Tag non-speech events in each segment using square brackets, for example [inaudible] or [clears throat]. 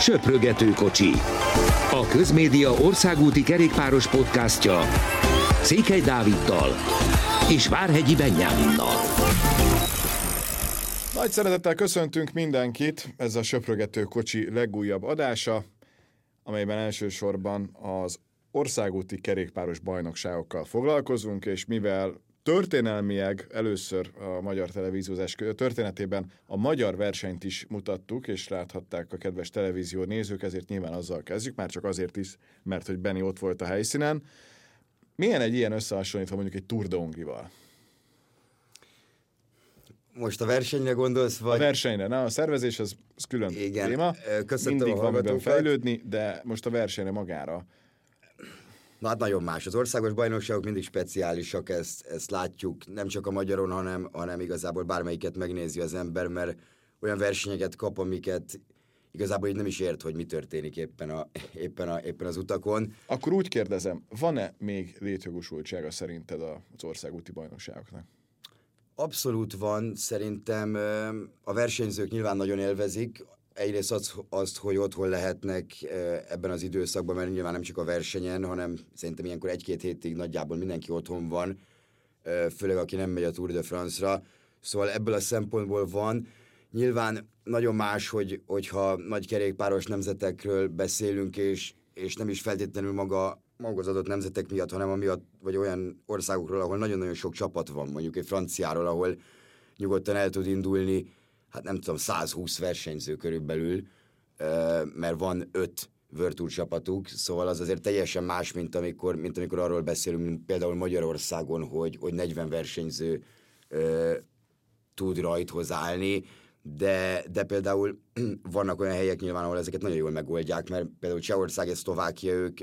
Söprögető kocsi. A Közmédia országúti kerékpáros podcastja Székely Dáviddal és Várhegyi Benyáminnal. Nagy szeretettel köszöntünk mindenkit, ez a Söprögető kocsi legújabb adása, amelyben elsősorban az országúti kerékpáros bajnokságokkal foglalkozunk, és mivel történelmileg először a magyar televíziózás történetében a magyar versenyt is mutattuk, és láthatták a kedves televízió nézők, ezért nyilván azzal kezdjük, már csak azért is, mert hogy Benny ott volt a helyszínen. Milyen egy ilyen összehasonlítva mondjuk egy Tour de Hongrival? Most a versenyre gondolsz, vagy? A versenyre, na a szervezés az, az külön Igen. téma. Köszöntöm Mindig van fejlődni, de most a versenyre magára. Na hát nagyon más. Az országos bajnokságok mindig speciálisak, ezt, ezt látjuk nem csak a magyaron, hanem, hanem igazából bármelyiket megnézi az ember, mert olyan versenyeket kap, amiket igazából így nem is ért, hogy mi történik éppen, a, éppen, a, éppen az utakon. Akkor úgy kérdezem, van-e még létjogosultsága szerinted az országúti bajnokságoknak? Abszolút van, szerintem a versenyzők nyilván nagyon élvezik, egyrészt az, azt, hogy otthon lehetnek ö, ebben az időszakban, mert nyilván nem csak a versenyen, hanem szerintem ilyenkor egy-két hétig nagyjából mindenki otthon van, ö, főleg aki nem megy a Tour de France-ra, szóval ebből a szempontból van. Nyilván nagyon más, hogy, hogyha nagy kerékpáros nemzetekről beszélünk, és, és nem is feltétlenül maga, maga az adott nemzetek miatt, hanem amiatt, vagy olyan országokról, ahol nagyon-nagyon sok csapat van, mondjuk egy franciáról, ahol nyugodtan el tud indulni, hát nem tudom, 120 versenyző körülbelül, mert van öt Tour csapatuk, szóval az azért teljesen más, mint amikor, mint amikor arról beszélünk, mint például Magyarországon, hogy, hogy 40 versenyző ö, tud rajthoz állni, de, de például [clears throat] vannak olyan helyek nyilván, ahol ezeket nagyon jól megoldják, mert például Csehország és Szlovákia ők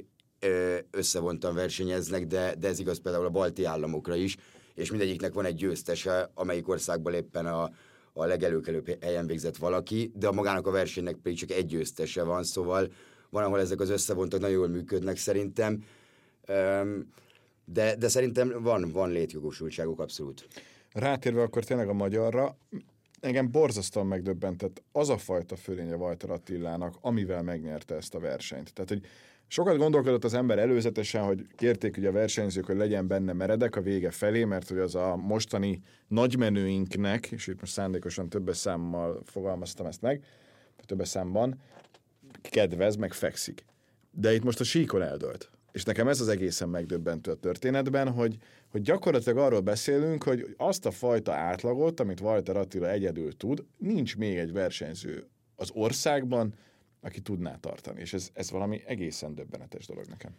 összevontan versenyeznek, de, de ez igaz például a balti államokra is, és mindegyiknek van egy győztese, amelyik országban éppen a, a legelőkelőbb helyen végzett valaki, de a magának a versenynek pedig csak egy győztese van, szóval van, ahol ezek az összevontak nagyon jól működnek szerintem, de, de szerintem van, van létjogosultságuk abszolút. Rátérve akkor tényleg a magyarra, engem borzasztóan megdöbbentett az a fajta fölénye Walter Attilának, amivel megnyerte ezt a versenyt. Tehát, hogy sokat gondolkodott az ember előzetesen, hogy kérték ugye a versenyzők, hogy legyen benne meredek a vége felé, mert hogy az a mostani nagymenőinknek, és itt most szándékosan többes számmal fogalmaztam ezt meg, többes számban, kedvez, meg fekszik. De itt most a síkon eldőlt. És nekem ez az egészen megdöbbentő a történetben, hogy, hogy gyakorlatilag arról beszélünk, hogy azt a fajta átlagot, amit Walter Attila egyedül tud, nincs még egy versenyző az országban, aki tudná tartani. És ez, ez valami egészen döbbenetes dolog nekem.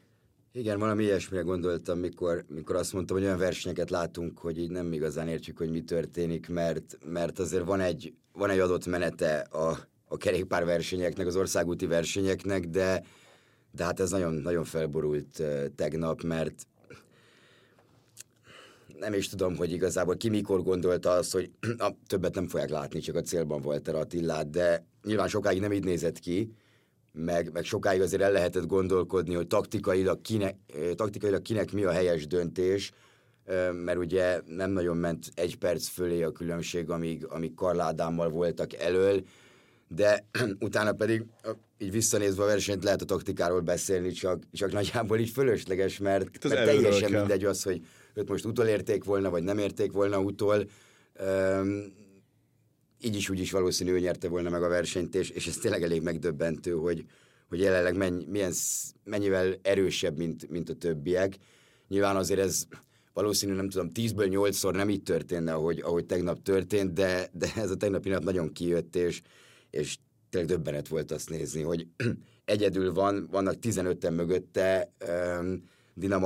Igen, valami ilyesmire gondoltam, mikor, mikor azt mondtam, hogy olyan versenyeket látunk, hogy így nem igazán értjük, hogy mi történik, mert, mert azért van egy, van egy adott menete a, a kerékpárversenyeknek, az országúti versenyeknek, de, de hát ez nagyon, nagyon felborult tegnap, mert nem is tudom, hogy igazából ki mikor gondolta azt, hogy [clears throat] a, többet nem fogják látni, csak a célban volt a Attillát, de nyilván sokáig nem így nézett ki, meg, meg sokáig azért el lehetett gondolkodni, hogy taktikailag kinek, taktikailag kinek mi a helyes döntés, mert ugye nem nagyon ment egy perc fölé a különbség, amíg, amíg Karl Ádámmal voltak elől, de [clears throat] utána pedig így visszanézve a versenyt lehet a taktikáról beszélni, csak, csak nagyjából így fölösleges, mert, mert teljesen kell. mindegy az, hogy őt most utolérték volna, vagy nem érték volna utol. Üm, így is úgy is valószínű, ő nyerte volna meg a versenyt, és, és ez tényleg elég megdöbbentő, hogy, hogy jelenleg mennyi, milyen, mennyivel erősebb, mint, mint a többiek. Nyilván azért ez valószínű, nem tudom, 10-ből 8-szor nem így történne, ahogy, ahogy tegnap történt, de, de ez a tegnapi nap nagyon kijött, és, és tényleg döbbenet volt azt nézni, hogy [clears throat] egyedül van, vannak 15-en mögötte, um, Dina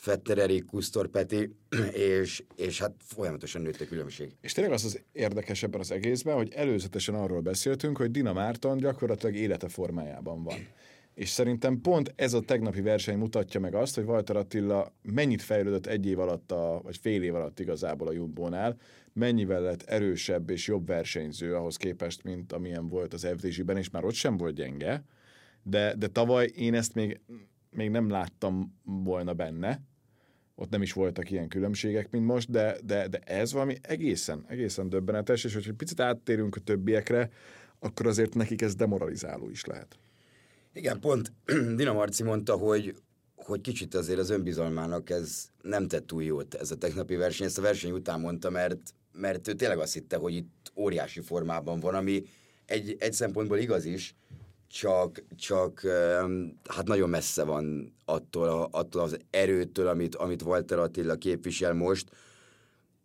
Marci, Fetter Erik, Kusztor Peti, [clears throat] és, és hát folyamatosan nőtt a különbség. És tényleg az az érdekes ebben az egészben, hogy előzetesen arról beszéltünk, hogy Dina Márton gyakorlatilag élete formájában van. És szerintem pont ez a tegnapi verseny mutatja meg azt, hogy Walter Attila mennyit fejlődött egy év alatt, a, vagy fél év alatt igazából a Jumbo-nál, mennyivel lett erősebb és jobb versenyző ahhoz képest, mint amilyen volt az FDZ-ben, és már ott sem volt gyenge, de, de tavaly én ezt még, még nem láttam volna benne, ott nem is voltak ilyen különbségek, mint most, de, de, de ez valami egészen, egészen döbbenetes, és hogyha picit áttérünk a többiekre, akkor azért nekik ez demoralizáló is lehet. Igen, pont [clears throat] Dina Marci mondta, hogy, hogy kicsit azért az önbizalmának ez nem tett túl jót ez a tegnapi verseny. Ezt a verseny után mondta, mert, mert ő tényleg azt hitte, hogy itt óriási formában van, ami egy, egy szempontból igaz is, csak, csak hát nagyon messze van attól, attól az erőtől, amit, amit Walter Attila képvisel most.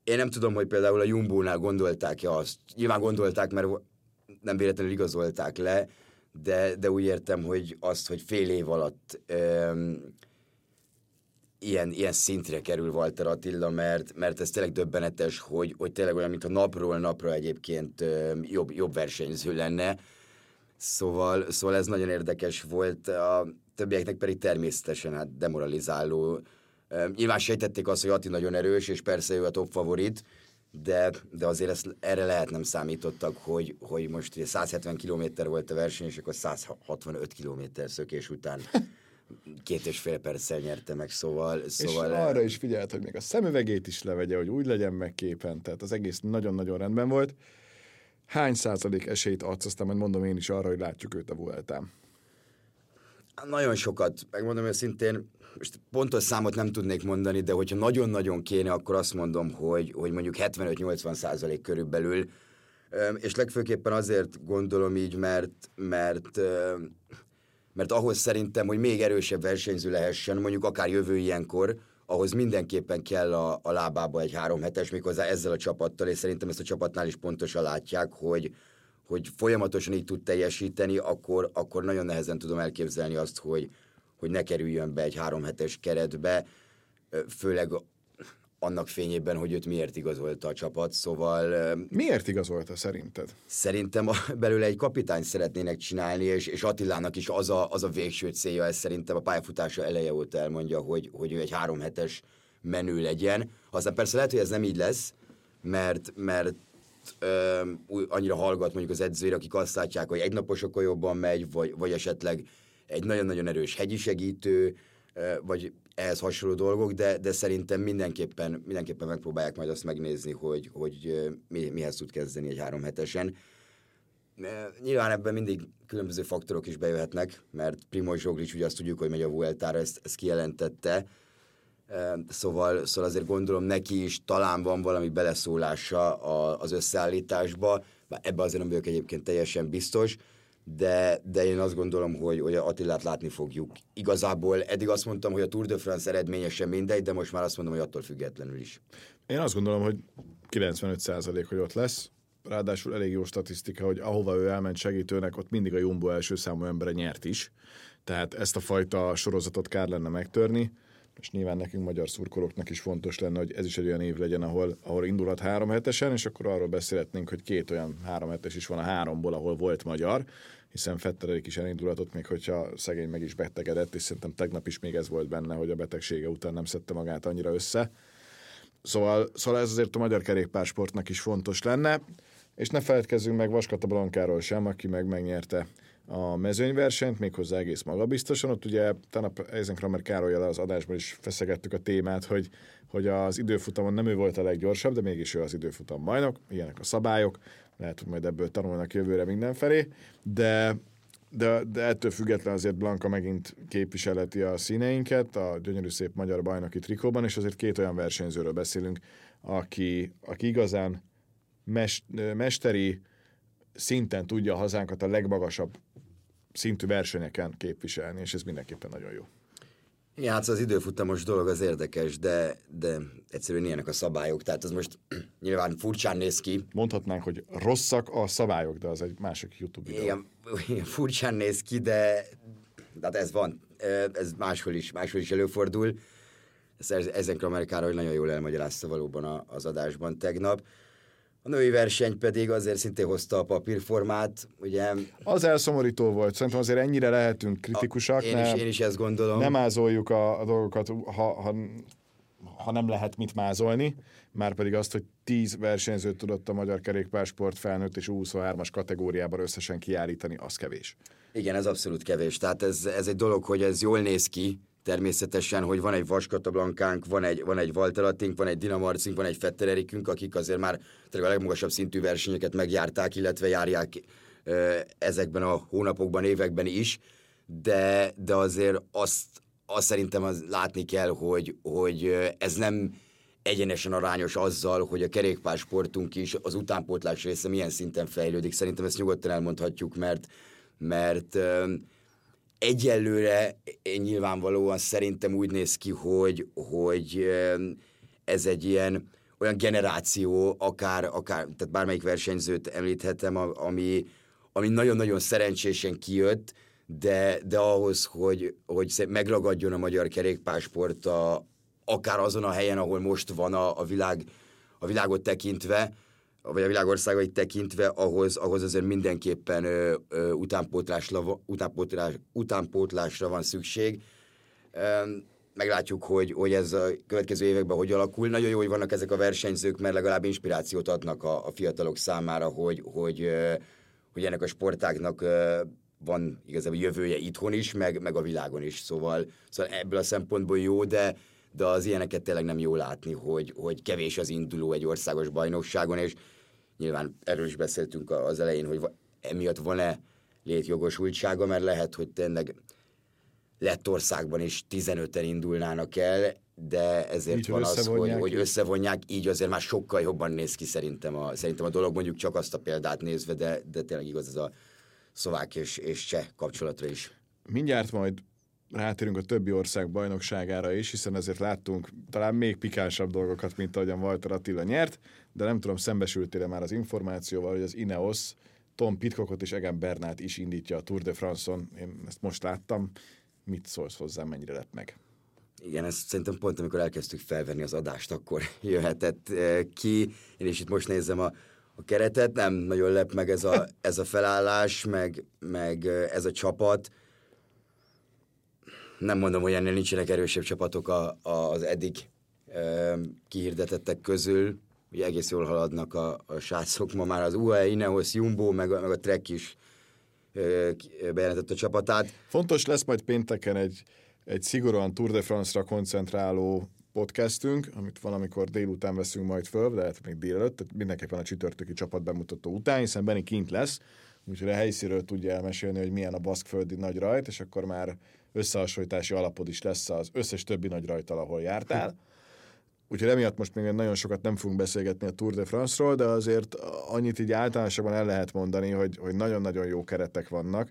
Én nem tudom, hogy például a Jumbo-nál gondolták-e azt. Nyilván gondolták, mert nem véletlenül igazolták le, de, de úgy értem, hogy azt, hogy fél év alatt um, ilyen, ilyen szintre kerül Walter Attila, mert, mert ez tényleg döbbenetes, hogy, hogy tényleg olyan, mint a napról napra egyébként um, jobb, jobb versenyző lenne. Szóval, szóval ez nagyon érdekes volt, a többieknek pedig természetesen hát demoralizáló. Nyilván sejtették azt, hogy Atti nagyon erős, és persze ő a top favorit, de, de azért ezt, erre lehet nem számítottak, hogy, hogy most ugye 170 km volt a verseny, és akkor 165 km szökés után két és fél perccel nyerte meg, szóval... szóval és arra is figyelt, hogy még a szemüvegét is levegye, hogy úgy legyen meg képen, tehát az egész nagyon-nagyon rendben volt. Hány százalék esélyt adsz, aztán majd mondom én is arra, hogy látjuk őt a Vueltán? Nagyon sokat, megmondom őszintén, most pontos számot nem tudnék mondani, de hogyha nagyon-nagyon kéne, akkor azt mondom, hogy, hogy mondjuk 75-80 százalék körülbelül, és legfőképpen azért gondolom így, mert, mert, mert ahhoz szerintem, hogy még erősebb versenyző lehessen, mondjuk akár jövő ilyenkor, ahhoz mindenképpen kell a, a lábába egy három hetes, méghozzá ezzel a csapattal, és szerintem ezt a csapatnál is pontosan látják, hogy, hogy folyamatosan így tud teljesíteni, akkor, akkor nagyon nehezen tudom elképzelni azt, hogy, hogy ne kerüljön be egy három hetes keretbe, főleg annak fényében, hogy őt miért igazolta a csapat, szóval... Miért igazolta szerinted? Szerintem belőle egy kapitány szeretnének csinálni, és, és Attilának is az a, az a végső célja, ez szerintem a pályafutása eleje óta elmondja, hogy, hogy ő egy három hetes menő legyen. Aztán persze lehet, hogy ez nem így lesz, mert, mert ö, annyira hallgat mondjuk az edzőre, akik azt látják, hogy egynaposokon jobban megy, vagy, vagy esetleg egy nagyon-nagyon erős hegyi segítő, vagy ehhez hasonló dolgok, de, de szerintem mindenképpen, mindenképpen megpróbálják majd azt megnézni, hogy, hogy mi, mihez tud kezdeni egy három hetesen. Nyilván ebben mindig különböző faktorok is bejöhetnek, mert Primoz Zsoglic ugye azt tudjuk, hogy megy a Vueltára, ezt, ezt kijelentette, Szóval, szóval azért gondolom neki is talán van valami beleszólása az összeállításba, ebbe azért nem vagyok egyébként teljesen biztos, de, de én azt gondolom, hogy, hogy Attilát látni fogjuk. Igazából eddig azt mondtam, hogy a Tour de France eredménye sem mindegy, de most már azt mondom, hogy attól függetlenül is. Én azt gondolom, hogy 95% hogy ott lesz. Ráadásul elég jó statisztika, hogy ahova ő elment segítőnek, ott mindig a Jumbo első számú embere nyert is. Tehát ezt a fajta sorozatot kár lenne megtörni és nyilván nekünk magyar szurkolóknak is fontos lenne, hogy ez is egy olyan év legyen, ahol, ahol indulhat három hetesen, és akkor arról beszélhetnénk, hogy két olyan három hetes is van a háromból, ahol volt magyar, hiszen Fettereik is elindulhatott, még hogyha szegény meg is betegedett, és szerintem tegnap is még ez volt benne, hogy a betegsége után nem szedte magát annyira össze. Szóval, szóval ez azért a magyar kerékpársportnak is fontos lenne, és ne feledkezzünk meg Vaskata Blankáról sem, aki meg megnyerte a mezőnyversenyt, méghozzá egész magabiztosan. Ott ugye tanap Eisenkramer Károlyal az adásban is feszegettük a témát, hogy, hogy az időfutamon nem ő volt a leggyorsabb, de mégis ő az időfutam bajnok, ilyenek a szabályok, lehet, hogy majd ebből tanulnak jövőre mindenfelé, de de, de ettől független azért Blanka megint képviseleti a színeinket, a gyönyörű szép magyar bajnoki trikóban, és azért két olyan versenyzőről beszélünk, aki, aki igazán mes, mesteri szinten tudja a hazánkat a legmagasabb szintű versenyeken képviselni, és ez mindenképpen nagyon jó. Igen, hát az időfutamos dolog az érdekes, de, de egyszerűen ilyenek a szabályok, tehát az most [clears throat] nyilván furcsán néz ki. Mondhatnánk, hogy rosszak a szabályok, de az egy másik YouTube videó. Igen, [laughs] igen furcsán néz ki, de, de hát ez van, ez máshol is, máshol is előfordul. Ezen Amerikára, hogy nagyon jól elmagyarázta valóban az adásban tegnap. A női verseny pedig azért szintén hozta a papírformát, ugye... Az elszomorító volt, szerintem azért ennyire lehetünk kritikusak. A, én, is, én is ezt gondolom. Nem mázoljuk a, a dolgokat, ha, ha, ha nem lehet mit mázolni, már pedig azt, hogy 10 versenyzőt tudott a magyar kerékpársport felnőtt és 23-as kategóriában összesen kiállítani, az kevés. Igen, ez abszolút kevés. Tehát ez, ez egy dolog, hogy ez jól néz ki, természetesen, hogy van egy Vaskatablankánk, van egy, van egy Walter Attink, van egy Dinamarcink, van egy Fetter Erikünk, akik azért már tényleg a legmagasabb szintű versenyeket megjárták, illetve járják ezekben a hónapokban, években is, de, de azért azt, azt szerintem az látni kell, hogy, hogy ez nem egyenesen arányos azzal, hogy a kerékpársportunk is az utánpótlás része milyen szinten fejlődik. Szerintem ezt nyugodtan elmondhatjuk, mert, mert egyelőre nyilvánvalóan szerintem úgy néz ki, hogy, hogy ez egy ilyen olyan generáció, akár, akár tehát bármelyik versenyzőt említhetem, ami, ami nagyon-nagyon szerencsésen kijött, de, de ahhoz, hogy, hogy megragadjon a magyar kerékpársport a, akár azon a helyen, ahol most van a, a, világ, a világot tekintve, vagy a világországait tekintve, ahhoz, ahhoz azért mindenképpen ö, ö, utánpótlásra, utánpótlás, utánpótlásra van szükség. Ö, meglátjuk, hogy, hogy ez a következő években hogy alakul. Nagyon jó, hogy vannak ezek a versenyzők, mert legalább inspirációt adnak a, a fiatalok számára, hogy, hogy, hogy ennek a sportágnak van igazából jövője itthon is, meg, meg a világon is. Szóval, szóval ebből a szempontból jó, de, de az ilyeneket tényleg nem jó látni, hogy, hogy kevés az induló egy országos bajnokságon, és nyilván erről is beszéltünk az elején, hogy emiatt van-e létjogosultsága, mert lehet, hogy tényleg Lettországban is 15-en indulnának el, de ezért így van az, hogy, hogy összevonják, így azért már sokkal jobban néz ki szerintem a, szerintem a dolog, mondjuk csak azt a példát nézve, de, de tényleg igaz ez a szlovák és, és cseh kapcsolatra is. Mindjárt majd rátérünk a többi ország bajnokságára is, hiszen ezért láttunk talán még pikánsabb dolgokat, mint ahogyan Walter Attila nyert, de nem tudom, szembesültél már az információval, hogy az Ineos Tom Pitcockot és Egan Bernát is indítja a Tour de France-on. Én ezt most láttam. Mit szólsz hozzá, mennyire lett meg? Igen, ezt szerintem pont amikor elkezdtük felvenni az adást, akkor [laughs] jöhetett eh, ki. Én is itt most nézem a, a keretet, nem nagyon lep meg ez a, ez a felállás, meg, meg eh, ez a csapat nem mondom, hogy ennél nincsenek erősebb csapatok a, a, az eddig e, kihirdetettek közül. Ugye egész jól haladnak a, a srácok. Ma már az UAE, Ineos, Jumbo, meg meg a Trek is e, bejelentett a csapatát. Fontos lesz majd pénteken egy, egy szigorúan Tour de France-ra koncentráló podcastünk, amit valamikor délután veszünk majd föl, de lehet még délelőtt, tehát mindenképpen a csütörtöki csapat bemutató után, hiszen Benny kint lesz, úgyhogy a helyszíről tudja elmesélni, hogy milyen a baszkföldi nagy rajt, és akkor már összehasonlítási alapod is lesz az összes többi nagy rajtal, ahol jártál. [laughs] Úgyhogy emiatt most még nagyon sokat nem fogunk beszélgetni a Tour de France-ról, de azért annyit így általánosabban el lehet mondani, hogy, hogy nagyon-nagyon jó keretek vannak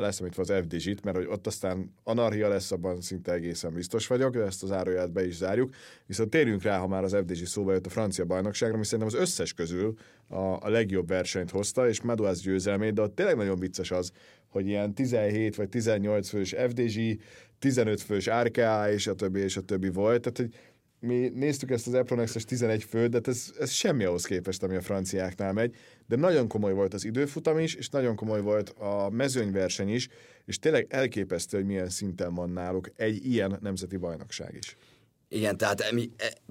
lesz, amit az FDZ-t, mert hogy ott aztán anarchia lesz, abban szinte egészen biztos vagyok, de ezt az áróját be is zárjuk. Viszont térjünk rá, ha már az FDZ szóba jött a francia bajnokságra, ami szerintem az összes közül a, a legjobb versenyt hozta, és Madouas győzelmét, de ott tényleg nagyon vicces az, hogy ilyen 17 vagy 18 fős FDZ, 15 fős RKA, és a többi, és a többi volt. Tehát, hogy mi néztük ezt az Epronex-es 11 fő, de ez, ez semmi ahhoz képest, ami a franciáknál megy, de nagyon komoly volt az időfutam is, és nagyon komoly volt a mezőnyverseny is, és tényleg elképesztő, hogy milyen szinten van náluk egy ilyen nemzeti bajnokság is. Igen, tehát e,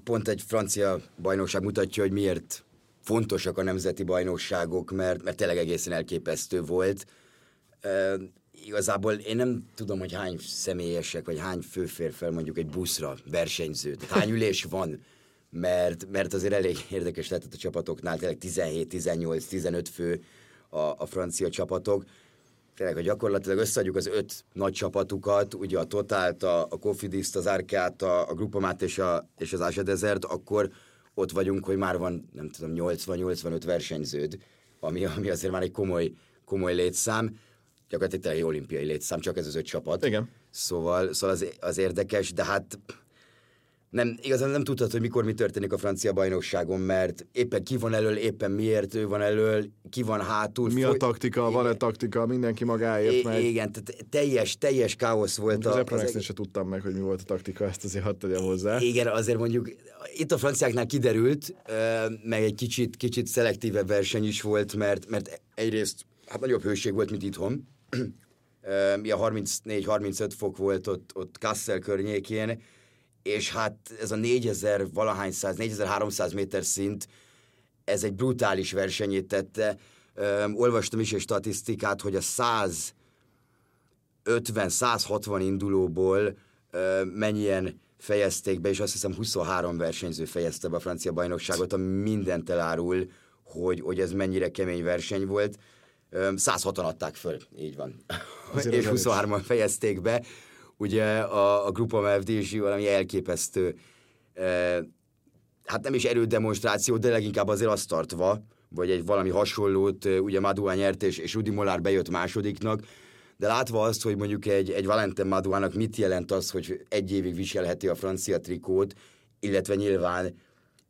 pont egy francia bajnokság mutatja, hogy miért fontosak a nemzeti bajnokságok, mert, mert tényleg egészen elképesztő volt igazából én nem tudom, hogy hány személyesek, vagy hány fő fér fel mondjuk egy buszra versenyző. Hány ülés van, mert, mert azért elég érdekes lehetett a csapatoknál, tényleg 17, 18, 15 fő a, a francia csapatok. Tényleg, ha gyakorlatilag összeadjuk az öt nagy csapatukat, ugye a Totált, a, a Cofidiszt, az Arkát, a, a Grupamát és, a, és az Asa Desert, akkor ott vagyunk, hogy már van, nem tudom, 80-85 versenyződ, ami, ami azért már egy komoly, komoly létszám gyakorlatilag egy olimpiai létszám, csak ez az öt csapat. Igen. Szóval, szóval az, az érdekes, de hát nem, igazán nem tudtad, hogy mikor mi történik a francia bajnokságon, mert éppen ki van elől, éppen miért ő van elől, ki van hátul. Mi a taktika, van-e taktika, mindenki magáért I- megy. Igen, tehát teljes, teljes káosz volt. Az, a, az se tudtam meg, hogy mi volt a taktika, ezt azért hadd tegyem hozzá. Igen, azért mondjuk itt a franciáknál kiderült, meg egy kicsit, kicsit szelektívebb verseny is volt, mert, mert egyrészt hát nagyobb hőség volt, mint itthon, a 34-35 fok volt ott, ott Kassel környékén, és hát ez a 4000 valahány száz, 4300 méter szint, ez egy brutális versenyét tette. olvastam is egy statisztikát, hogy a 150-160 indulóból mennyien fejezték be, és azt hiszem 23 versenyző fejezte be a francia bajnokságot, ami mindent elárul, hogy, hogy ez mennyire kemény verseny volt 106-an adták föl, így van. [laughs] Azért és az erős. 23-an fejezték be. Ugye a, a Grupa FDG valami elképesztő, eh, hát nem is erődemonstráció, de leginkább azért azt tartva, vagy egy valami hasonlót, ugye Madua nyert, és, és Rudi Molár bejött másodiknak, de látva azt, hogy mondjuk egy, egy Valentin Maduának mit jelent az, hogy egy évig viselheti a francia trikót, illetve nyilván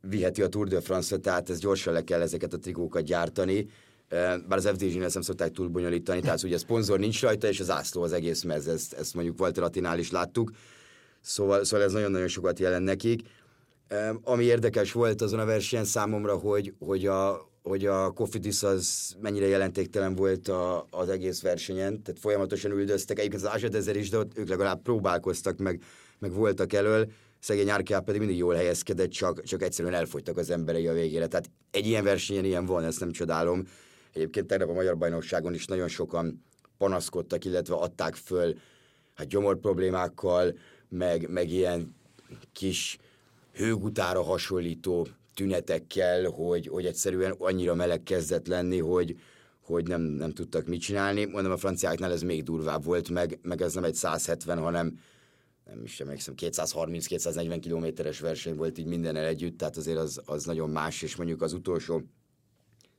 viheti a Tour de France-ra, tehát ez gyorsan le kell ezeket a trikókat gyártani. Bár az FDG-nél ezt nem szokták túl bonyolítani, tehát ugye szponzor nincs rajta, és az ászló az egész mez, ezt, ezt mondjuk Walter Attinál is láttuk. Szóval, szóval ez nagyon-nagyon sokat jelent nekik. Ami érdekes volt azon a versenyen számomra, hogy, hogy a, hogy a Kofidis az mennyire jelentéktelen volt a, az egész versenyen, tehát folyamatosan üldöztek, egyébként az Azedezer is, de ott ők legalább próbálkoztak, meg, meg voltak elől, szegény Árkeá pedig mindig jól helyezkedett, csak, csak egyszerűen elfogytak az emberei a végére. Tehát egy ilyen versenyen ilyen van, ezt nem csodálom. Egyébként tegnap a Magyar Bajnokságon is nagyon sokan panaszkodtak, illetve adták föl hát gyomor problémákkal, meg, meg ilyen kis hőgutára hasonlító tünetekkel, hogy, hogy egyszerűen annyira meleg kezdett lenni, hogy, hogy nem, nem tudtak mit csinálni. Mondom, a franciáknál ez még durvább volt, meg, meg ez nem egy 170, hanem nem is emlékszem, 230-240 kilométeres verseny volt így mindennel együtt, tehát azért az, az nagyon más, és mondjuk az utolsó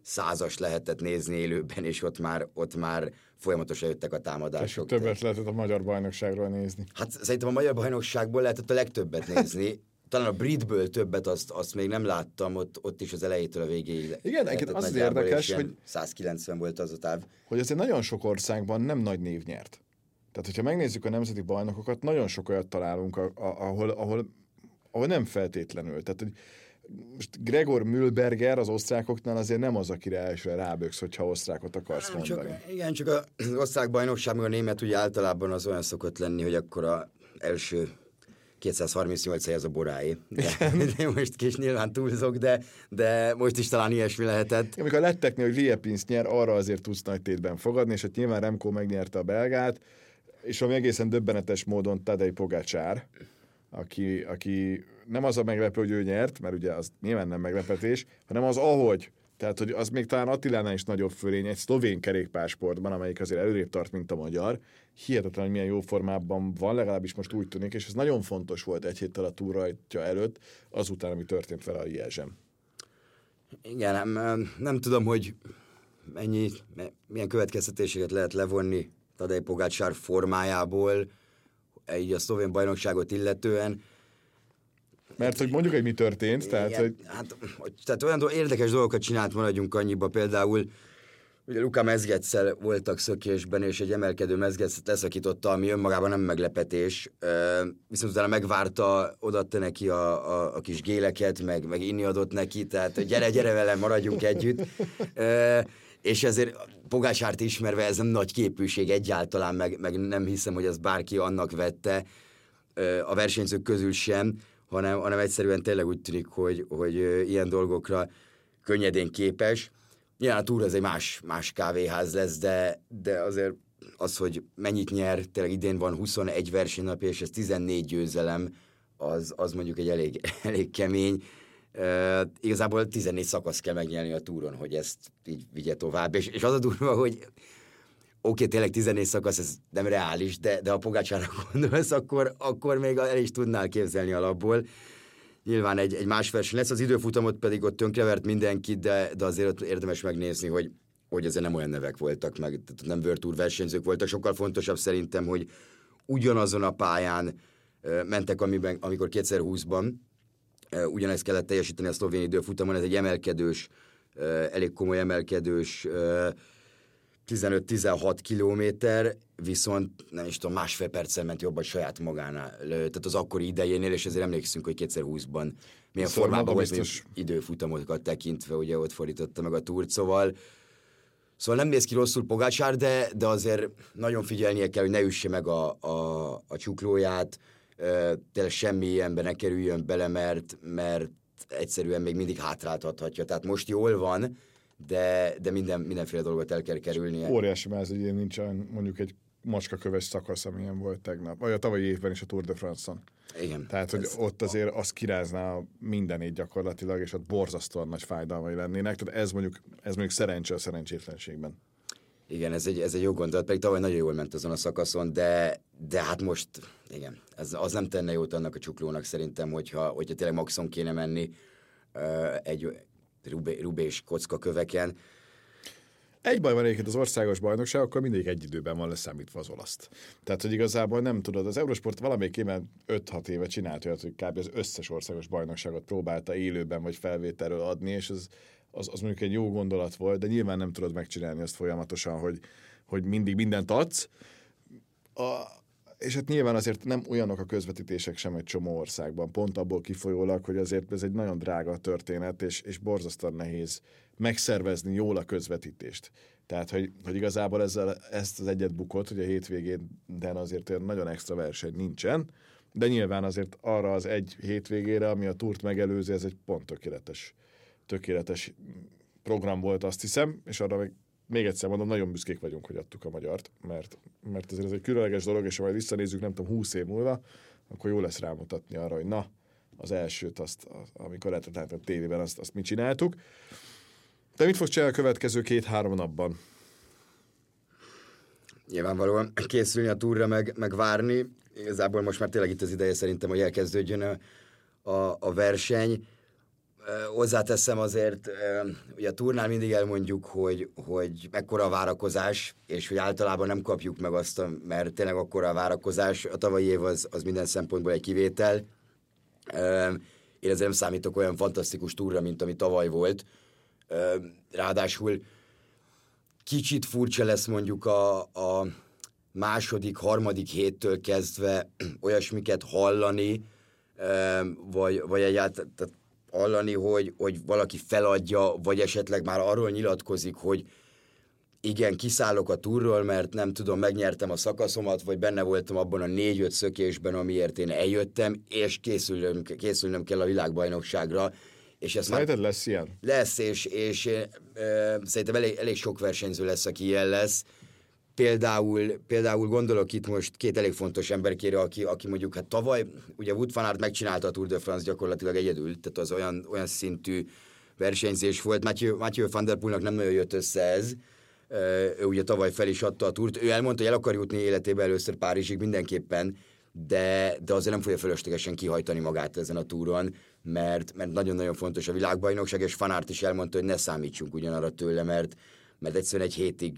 százas lehetett nézni élőben, és ott már, ott már folyamatosan jöttek a És támadások. többet lehetett a magyar bajnokságról nézni. Hát szerintem a magyar bajnokságból lehetett a legtöbbet nézni. [laughs] Talán a Britből többet azt, azt még nem láttam, ott, ott is az elejétől a végéig. Igen, lehetett az az és érdekes, hogy- 190 volt az a táv. hogy azért nagyon sok országban nem nagy név nyert. Tehát, hogyha megnézzük a nemzeti bajnokokat, nagyon sok olyat találunk, ahol, ahol, ahol nem feltétlenül. Tehát, hogy most Gregor Mühlberger az osztrákoknál azért nem az, akire elsőre ráböksz, hogyha osztrákot akarsz Nem, mondani. csak, igen, csak az osztrák bajnokság, meg a német ugye általában az olyan szokott lenni, hogy akkor a első 238 hely az a boráé. De, [laughs] de most kis nyilván túlzok, de, de most is talán ilyesmi lehetett. Amikor a letteknél, hogy Liepinsz nyer, arra azért tudsz nagy tétben fogadni, és hát nyilván Remco megnyerte a belgát, és ami egészen döbbenetes módon Tadej Pogacsár, aki, aki nem az a meglepő, hogy ő nyert, mert ugye az nyilván nem meglepetés, hanem az ahogy. Tehát, hogy az még talán Attilánál is nagyobb fölény egy szlovén kerékpársportban, amelyik azért előrébb tart, mint a magyar. Hihetetlen, hogy milyen jó formában van, legalábbis most úgy tűnik, és ez nagyon fontos volt egy héttel a túrajtja előtt, azután, ami történt vele a Liezsem. Igen, nem, nem tudom, hogy mennyi, milyen következtetéseket lehet levonni Tadej Pogácsár formájából, így a szlovén bajnokságot illetően. Mert hogy mondjuk, hogy mi történt, tehát, Igen, hogy hát, tehát olyan érdekes dolgokat csinált, maradjunk annyiba. Például ugye Luka Mezgetszel voltak szökésben, és egy emelkedő Mezgetszet leszakította, ami önmagában nem meglepetés. Viszont utána megvárta, odatta neki a, a, a kis géleket, meg, meg inni adott neki, tehát gyere, gyere velem, maradjunk együtt. És ezért Pogácsárt ismerve ez nem nagy képűség egyáltalán, meg, meg nem hiszem, hogy ez bárki annak vette a versenyzők közül sem, hanem, hanem egyszerűen tényleg úgy tűnik, hogy, hogy ilyen dolgokra könnyedén képes. Nyilván a túr az egy más, más kávéház lesz, de, de azért az, hogy mennyit nyer, tényleg idén van 21 versenynapja, és ez 14 győzelem, az, az mondjuk egy elég, [laughs] elég kemény. Uh, igazából 14 szakasz kell megnyerni a túron, hogy ezt így vigye tovább. És, és az a durva, hogy oké, tényleg 14 szakasz, ez nem reális, de, de ha Pogácsára [laughs] gondolsz, akkor, akkor még el is tudnál képzelni alapból. Nyilván egy, egy más verseny lesz, az időfutamot pedig ott tönkrevert mindenkit, de, de azért ott érdemes megnézni, hogy, hogy azért nem olyan nevek voltak, meg nem World versenyzők voltak. Sokkal fontosabb szerintem, hogy ugyanazon a pályán mentek, amiben, amikor 2020-ban ö, ugyanezt kellett teljesíteni a szlovén időfutamon, ez egy emelkedős, elég komoly emelkedős 15-16 kilométer, viszont nem is tudom, másfél perccel ment jobban saját magánál, tehát az akkori idejénél, és ezért emlékszünk, hogy 2020-ban milyen Szóval formában volt még időfutamokat tekintve, ugye ott fordította meg a túrt, szóval Szóval nem néz ki rosszul Pogácsár, de, de azért nagyon figyelnie kell, hogy ne üsse meg a, a, a csuklóját, tényleg semmi ilyenbe ne kerüljön bele, mert, mert egyszerűen még mindig hátráltathatja. Tehát most jól van, de, de minden, mindenféle dolgot el kell kerülnie. óriási máz, hogy ilyen nincs mondjuk egy macskaköves szakasz, amilyen volt tegnap, vagy a tavalyi évben is a Tour de France-on. Igen. Tehát, hogy Ez- ott azért az kirázná mindenét gyakorlatilag, és ott borzasztóan nagy fájdalmai lennének. Tehát ez mondjuk, ez mondjuk szerencse a szerencsétlenségben. Igen, ez egy, ez egy jó gondolat, pedig tavaly nagyon jól ment azon a szakaszon, de, de hát most, igen, ez, az nem tenne jót annak a csuklónak szerintem, hogyha, hogyha tényleg maxon kéne menni egy rubé, rubés kocka köveken. Egy baj van egyébként az országos bajnokság, akkor mindig egy időben van leszámítva az olaszt. Tehát, hogy igazából nem tudod, az Eurosport valamelyik évben 5-6 éve csinált olyat, hogy kb. az összes országos bajnokságot próbálta élőben vagy felvételről adni, és az, az, az mondjuk egy jó gondolat volt, de nyilván nem tudod megcsinálni azt folyamatosan, hogy, hogy mindig mindent adsz. A, és hát nyilván azért nem olyanok a közvetítések sem egy csomó országban, pont abból kifolyólag, hogy azért ez egy nagyon drága történet, és, és borzasztóan nehéz megszervezni jól a közvetítést. Tehát, hogy, hogy igazából ezzel ezt az egyet bukott, hogy a hétvégén de azért olyan nagyon extra verseny nincsen, de nyilván azért arra az egy hétvégére, ami a túrt megelőzi, ez egy pont tökéletes, tökéletes program volt, azt hiszem, és arra meg még egyszer mondom, nagyon büszkék vagyunk, hogy adtuk a magyart, mert, mert azért ez egy különleges dolog, és ha majd visszanézzük, nem tudom, 20 év múlva, akkor jó lesz rámutatni arra, hogy na, az elsőt, azt, amikor lehetett a tévében, azt, azt mi csináltuk. De mit fogsz csinálni a következő két-három napban? Nyilvánvalóan készülni a túra, meg, meg várni. Igazából most már tényleg itt az ideje szerintem, hogy elkezdődjön a, a, a verseny. Hozzáteszem azért, ugye a turnál mindig elmondjuk, hogy, hogy mekkora a várakozás, és hogy általában nem kapjuk meg azt, mert tényleg akkora a várakozás. A tavalyi év az, az minden szempontból egy kivétel. Én ezért nem számítok olyan fantasztikus túra, mint ami tavaly volt. Ráadásul kicsit furcsa lesz mondjuk a, a második, harmadik héttől kezdve [clears throat] olyasmiket hallani, vagy, vagy egyáltalán hallani, hogy, hogy valaki feladja, vagy esetleg már arról nyilatkozik, hogy igen, kiszállok a túrról, mert nem tudom, megnyertem a szakaszomat, vagy benne voltam abban a négy-öt szökésben, amiért én eljöttem, és készülnöm, készülnöm kell a világbajnokságra. És ezt Szerinted lesz ilyen? Lesz, és, és e, szerintem elég, elég sok versenyző lesz, aki ilyen lesz. Például, például gondolok itt most két elég fontos emberkére, aki, aki mondjuk hát tavaly, ugye Wood van Aert megcsinálta a Tour de France gyakorlatilag egyedül, tehát az olyan, olyan szintű versenyzés volt. Matthew, Matthew van der Poelnak nem nagyon jött össze ez, ő ugye tavaly fel is adta a túrt. Ő elmondta, hogy el akar jutni életében először Párizsig mindenképpen, de, de azért nem fogja fölöslegesen kihajtani magát ezen a túron, mert, mert nagyon-nagyon fontos a világbajnokság, és Fanárt is elmondta, hogy ne számítsunk ugyanarra tőle, mert, mert egyszerűen egy hétig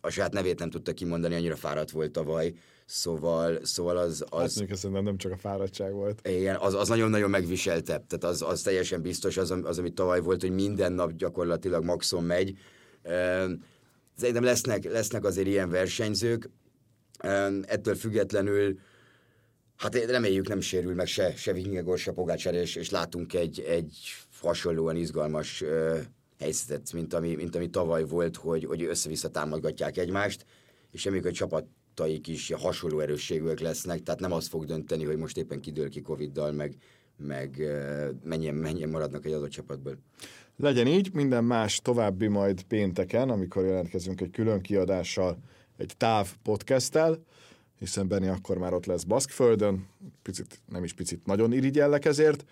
a saját nevét nem tudta kimondani, annyira fáradt volt tavaly, szóval, szóval az... az hát mondjuk nem csak a fáradtság volt. Igen, az, az nagyon-nagyon megviselte, tehát az, az teljesen biztos, az, az, ami tavaly volt, hogy minden nap gyakorlatilag maxon megy. Szerintem lesznek, lesznek azért ilyen versenyzők, ettől függetlenül Hát reméljük nem sérül meg se, se Vingegor, se Pogácsár, és, és látunk egy, egy hasonlóan izgalmas helyzetet, mint ami, mint ami tavaly volt, hogy, hogy össze-vissza támogatják egymást, és reméljük, hogy csapataik is hasonló erősségűek lesznek, tehát nem az fog dönteni, hogy most éppen kidől ki Covid-dal, meg, meg mennyien, mennyien maradnak egy adott csapatból. Legyen így, minden más további majd pénteken, amikor jelentkezünk egy külön kiadással, egy táv podcasttel, hiszen Benni akkor már ott lesz Baszkföldön, picit, nem is picit, nagyon irigyellek ezért,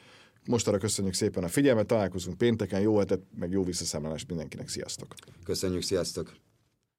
most arra köszönjük szépen a figyelmet, találkozunk pénteken, jó hetet, meg jó visszaszámlálást mindenkinek, sziasztok! Köszönjük, sziasztok!